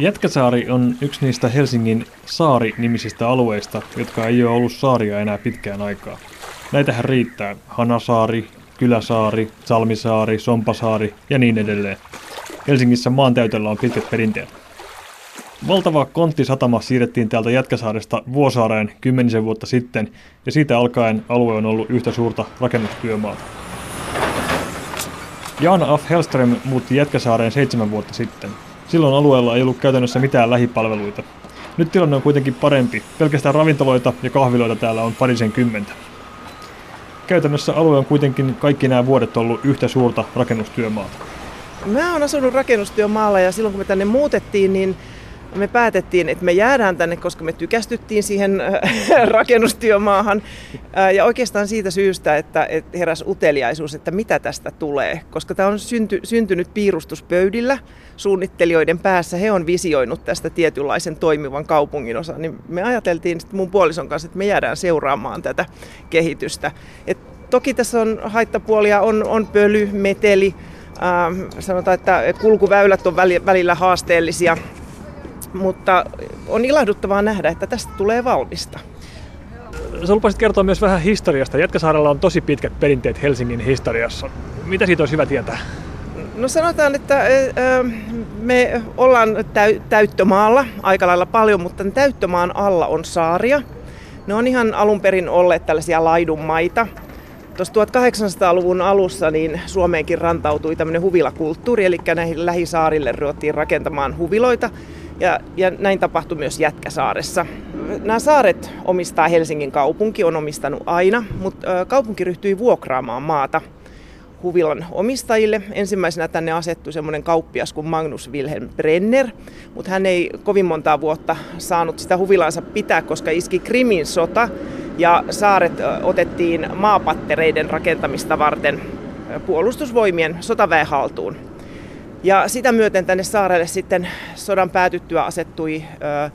Jätkäsaari on yksi niistä Helsingin saari-nimisistä alueista, jotka ei ole ollut saaria enää pitkään aikaa. Näitähän riittää Hanasaari, Kyläsaari, Salmisaari, Sompasaari ja niin edelleen. Helsingissä maantäytöllä on pitkät perinteet. Valtava konttisatama siirrettiin täältä Jätkäsaaresta Vuosaareen kymmenisen vuotta sitten, ja siitä alkaen alue on ollut yhtä suurta rakennustyömaata. Jan Af Hellström muutti Jätkäsaareen seitsemän vuotta sitten. Silloin alueella ei ollut käytännössä mitään lähipalveluita. Nyt tilanne on kuitenkin parempi. Pelkästään ravintoloita ja kahviloita täällä on parisen kymmentä. Käytännössä alue on kuitenkin kaikki nämä vuodet ollut yhtä suurta rakennustyömaata. Mä oon asunut rakennustyömaalla ja silloin kun me tänne muutettiin, niin me päätettiin, että me jäädään tänne, koska me tykästyttiin siihen äh, rakennustyömaahan. Äh, ja oikeastaan siitä syystä, että, heräs uteliaisuus, että mitä tästä tulee. Koska tämä on synty, syntynyt piirustuspöydillä suunnittelijoiden päässä. He on visioinut tästä tietynlaisen toimivan kaupungin osa. Niin me ajateltiin sitten mun puolison kanssa, että me jäädään seuraamaan tätä kehitystä. Et toki tässä on haittapuolia, on, on pöly, meteli, äh, sanotaan, että kulkuväylät on välillä haasteellisia mutta on ilahduttavaa nähdä, että tästä tulee valmista. Sä lupasit kertoa myös vähän historiasta. Jätkäsaarella on tosi pitkät perinteet Helsingin historiassa. Mitä siitä olisi hyvä tietää? No sanotaan, että me ollaan täyttömaalla aika lailla paljon, mutta täyttömaan alla on saaria. Ne on ihan alun perin olleet tällaisia laidunmaita. Tuossa 1800-luvun alussa niin Suomeenkin rantautui tämmöinen huvilakulttuuri, eli näihin lähisaarille ruvettiin rakentamaan huviloita. Ja, ja näin tapahtui myös Jätkäsaaressa. Nämä saaret omistaa Helsingin kaupunki, on omistanut aina, mutta kaupunki ryhtyi vuokraamaan maata huvilan omistajille. Ensimmäisenä tänne asettui semmoinen kauppias kuin Magnus Wilhelm Brenner, mutta hän ei kovin montaa vuotta saanut sitä huvilansa pitää, koska iski Krimin sota ja saaret otettiin maapattereiden rakentamista varten puolustusvoimien sotaväen haltuun. Ja sitä myöten tänne saarelle sitten sodan päätyttyä asettui ö,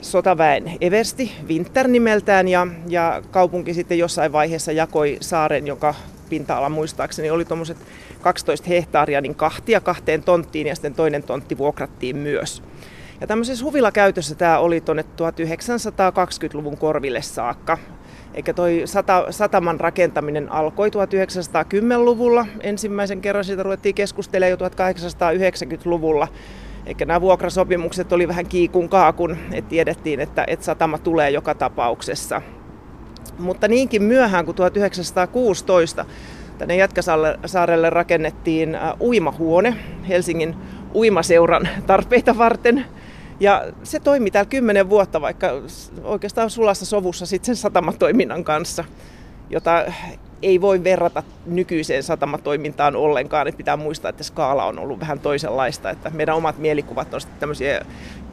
sotaväen Eversti, Winter nimeltään, ja, ja kaupunki sitten jossain vaiheessa jakoi saaren, joka pinta-ala muistaakseni oli tuommoiset 12 hehtaaria niin kahtia kahteen tonttiin ja sitten toinen tontti vuokrattiin myös. Ja tämmöisessä huvilakäytössä tämä oli tuonne 1920-luvun korville saakka. Eikä toi sata, sataman rakentaminen alkoi 1910-luvulla. Ensimmäisen kerran siitä ruvettiin keskustelemaan jo 1890-luvulla. Eikä nämä vuokrasopimukset oli vähän kiikun kaakun, että tiedettiin, että, että satama tulee joka tapauksessa. Mutta niinkin myöhään kuin 1916 tänne Jätkäsaarelle rakennettiin uimahuone Helsingin uimaseuran tarpeita varten – ja se toimi täällä kymmenen vuotta, vaikka oikeastaan sulassa sovussa sitten sen satamatoiminnan kanssa, jota ei voi verrata nykyiseen satamatoimintaan ollenkaan. Et pitää muistaa, että skaala on ollut vähän toisenlaista. Että meidän omat mielikuvat on tämmöisiä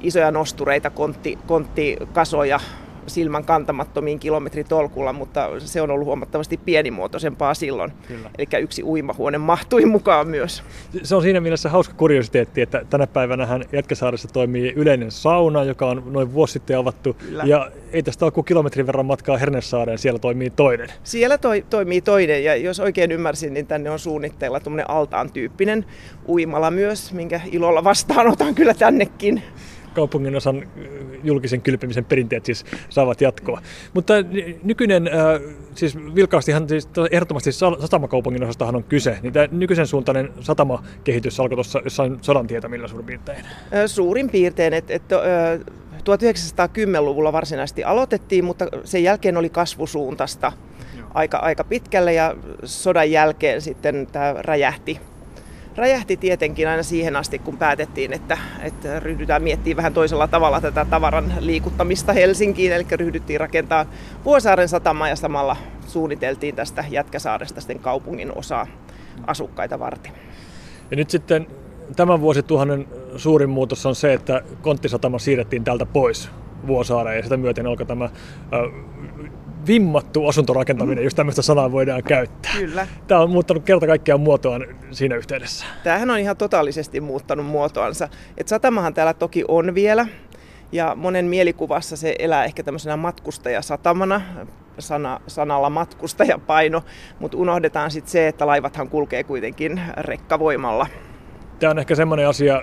isoja nostureita, kontti, konttikasoja, silmän kantamattomiin kilometritolkulla, mutta se on ollut huomattavasti pienimuotoisempaa silloin. Eli yksi uimahuone mahtui mukaan myös. Se on siinä mielessä hauska kuriositeetti, että tänä päivänä Jätkäsaaressa toimii yleinen sauna, joka on noin vuosi sitten avattu. Kyllä. Ja ei tästä ole kuin kilometrin verran matkaa Hernesaareen, siellä toimii toinen. Siellä toi, toimii toinen, ja jos oikein ymmärsin, niin tänne on suunnitteilla altaan tyyppinen uimala myös, minkä ilolla vastaanotan kyllä tännekin kaupungin osan julkisen kylpemisen perinteet siis saavat jatkoa. Mutta nykyinen, siis vilkaastihan siis ehdottomasti satamakaupungin osastahan on kyse, niin tämä nykyisen suuntainen satamakehitys alkoi tuossa jossain sodan tietämillä suurin piirtein? Suurin piirtein, että et, 1910-luvulla varsinaisesti aloitettiin, mutta sen jälkeen oli kasvusuuntasta aika, aika pitkälle ja sodan jälkeen sitten tämä räjähti räjähti tietenkin aina siihen asti, kun päätettiin, että, että ryhdytään miettimään vähän toisella tavalla tätä tavaran liikuttamista Helsinkiin, eli ryhdyttiin rakentaa Vuosaaren satama ja samalla suunniteltiin tästä Jätkäsaaresta sitten kaupungin osaa asukkaita varten. Ja nyt sitten tämän vuosituhannen suurin muutos on se, että Konttisatama siirrettiin täältä pois Vuosaareen ja sitä myöten alkoi tämä vimmattu asuntorakentaminen, jos tämmöistä sanaa voidaan käyttää. Kyllä. Tämä on muuttanut kerta kaikkiaan muotoaan siinä yhteydessä. Tämähän on ihan totaalisesti muuttanut muotoansa. Et satamahan täällä toki on vielä, ja monen mielikuvassa se elää ehkä tämmöisenä matkustajasatamana, sana, sanalla matkustajapaino, mutta unohdetaan sitten se, että laivathan kulkee kuitenkin rekkavoimalla. Tämä on ehkä semmoinen asia,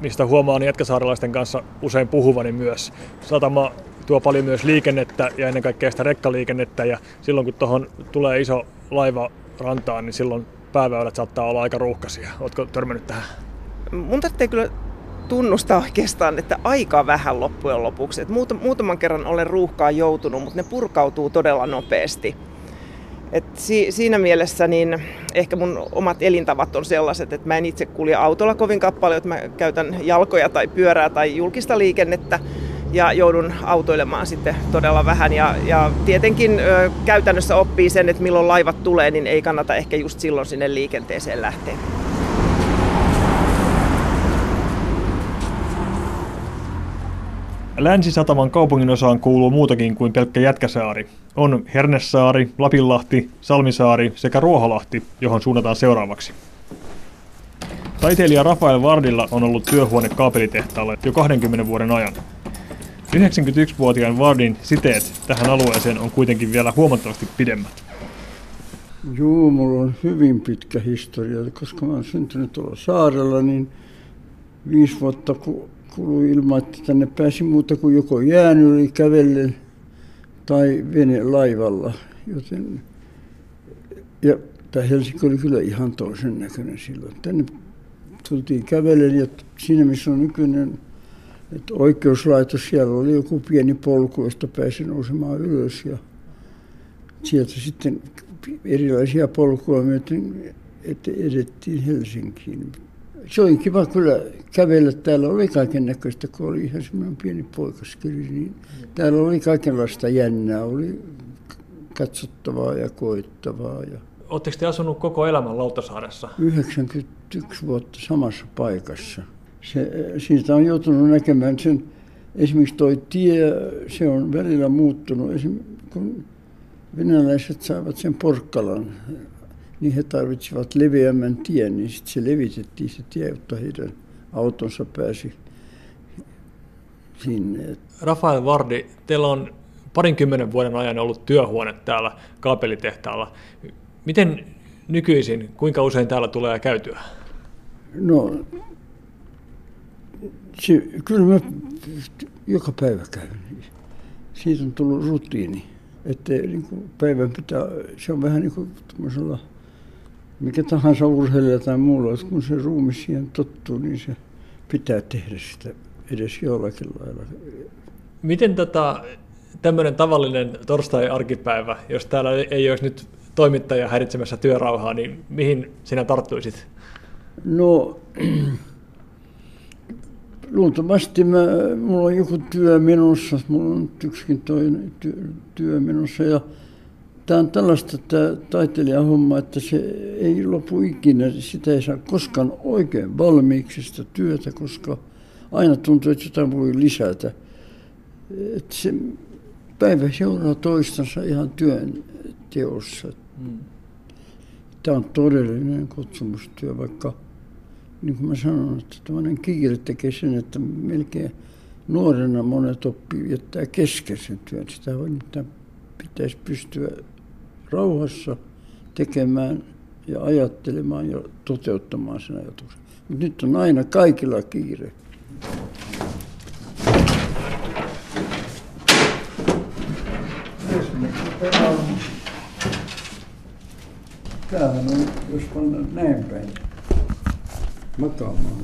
mistä huomaan jätkäsaarelaisten kanssa usein puhuvani myös. Satama tuo paljon myös liikennettä ja ennen kaikkea sitä rekkaliikennettä ja silloin kun tuohon tulee iso laiva rantaan, niin silloin pääväylät saattaa olla aika ruuhkaisia. Oletko törmännyt tähän? Mun tarvitsee kyllä tunnustaa oikeastaan, että aika vähän loppujen lopuksi. Että muutaman kerran olen ruuhkaan joutunut, mutta ne purkautuu todella nopeasti. Et si- siinä mielessä niin ehkä mun omat elintavat on sellaiset, että mä en itse kulje autolla kovin paljon, että mä käytän jalkoja tai pyörää tai julkista liikennettä ja joudun autoilemaan sitten todella vähän. Ja, ja tietenkin ö, käytännössä oppii sen, että milloin laivat tulee, niin ei kannata ehkä just silloin sinne liikenteeseen lähteä. Länsi-Sataman kaupungin osaan kuuluu muutakin kuin pelkkä Jätkäsaari. On Hernessaari, Lapinlahti, Salmisaari sekä Ruoholahti, johon suunnataan seuraavaksi. Taiteilija Rafael Vardilla on ollut työhuone kaapelitehtaalle jo 20 vuoden ajan. 91-vuotiaan Vardin siteet tähän alueeseen on kuitenkin vielä huomattavasti pidemmät. Joo, mulla on hyvin pitkä historia, koska mä oon syntynyt tuolla saarella, niin viisi vuotta kului ilman, että tänne pääsi muuta kuin joko jään yli kävellen tai vene laivalla. Joten, ja tämä Helsinki oli kyllä ihan toisen näköinen silloin. Tänne tultiin kävellen ja siinä missä on nykyinen että oikeuslaitos, siellä oli joku pieni polku, josta pääsi nousemaan ylös ja sieltä sitten erilaisia polkuja myöten, edettiin Helsinkiin se oli kiva kyllä kävellä. Täällä oli kaiken näköistä, kun oli ihan semmoinen pieni poikaskeli. Niin täällä oli kaikenlaista jännää. Oli katsottavaa ja koittavaa. Ja Oletteko te asunut koko elämän Lauttasaaressa? 91 vuotta samassa paikassa. Se, siitä on joutunut näkemään sen, esimerkiksi tuo tie, se on välillä muuttunut. Esimerkiksi kun venäläiset saivat sen Porkkalan niin he tarvitsivat leveämmän tien, niin sitten se levitettiin se tie, jotta heidän autonsa pääsi sinne. Rafael Vardi, teillä on parinkymmenen vuoden ajan ollut työhuone täällä kaapelitehtaalla. Miten nykyisin, kuinka usein täällä tulee käytyä? No, se, kyllä mä joka päivä käyn. Siitä on tullut rutiini. Että niin päivän pitää, se on vähän niin kuin mikä tahansa urheilija tai muulla, että kun se ruumi siihen tottuu, niin se pitää tehdä sitä edes jollakin lailla. Miten tota, tämmöinen tavallinen torstai-arkipäivä, jos täällä ei olisi nyt toimittaja häiritsemässä työrauhaa, niin mihin sinä tarttuisit? No, luultavasti mä, mulla on joku työ menossa, mulla on yksikin toinen työ, työ menossa ja Tämä on tällaista tämä taiteilijan homma, että se ei lopu ikinä. Sitä ei saa koskaan oikein valmiiksi sitä työtä, koska aina tuntuu, että jotain voi lisätä. Että se päivä seuraa toistansa ihan työn teossa. Mm. Tämä on todellinen kutsumustyö, vaikka niin kuin mä sanon, että tämmöinen kiire tekee sen, että melkein nuorena monet oppii jättää kesken sen työn. Sitä voi, pitäisi pystyä rauhassa tekemään ja ajattelemaan ja toteuttamaan sen ajatuksen. Mutta nyt on aina kaikilla kiire. Tämähän on, jos pannaan näin päin makaamaan.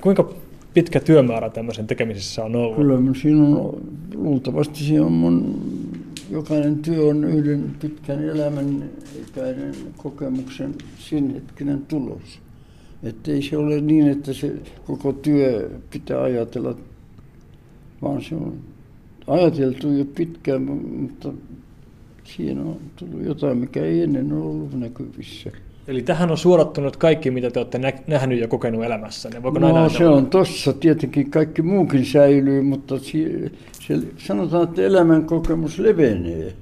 Kuinka pitkä työmäärä tämmöisen tekemisessä on ollut? Kyllä siinä on, luultavasti se on mun jokainen työ on yhden pitkän elämän ikäinen kokemuksen hetkinen tulos. Että ei se ole niin, että se koko työ pitää ajatella, vaan se on ajateltu jo pitkään, mutta siinä on tullut jotain, mikä ei ennen ollut näkyvissä. Eli tähän on suorattunut kaikki, mitä te olette nähnyt ja kokenut elämässä. Voiko no näin se on tossa. Tietenkin kaikki muukin säilyy, mutta se, se, sanotaan, että elämän kokemus levenee.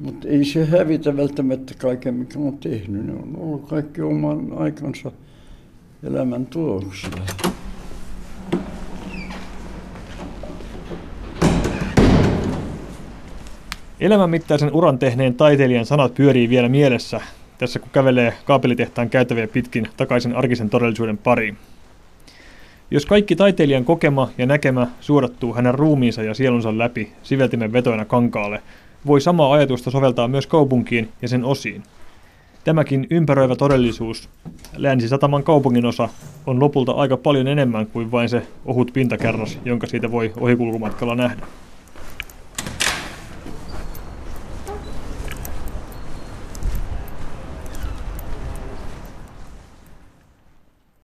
Mutta ei se hävitä välttämättä kaiken, mikä on tehnyt. Ne on ollut kaikki oman aikansa elämän tuloksia. Elämän mittaisen uran tehneen taiteilijan sanat pyörii vielä mielessä, tässä kun kävelee kaapelitehtaan käytäviä pitkin takaisin arkisen todellisuuden pariin. Jos kaikki taiteilijan kokema ja näkemä suodattuu hänen ruumiinsa ja sielunsa läpi siveltimen vetoina kankaalle, voi samaa ajatusta soveltaa myös kaupunkiin ja sen osiin. Tämäkin ympäröivä todellisuus, Länsi-Sataman kaupungin osa, on lopulta aika paljon enemmän kuin vain se ohut pintakerros, jonka siitä voi ohikulkumatkalla nähdä.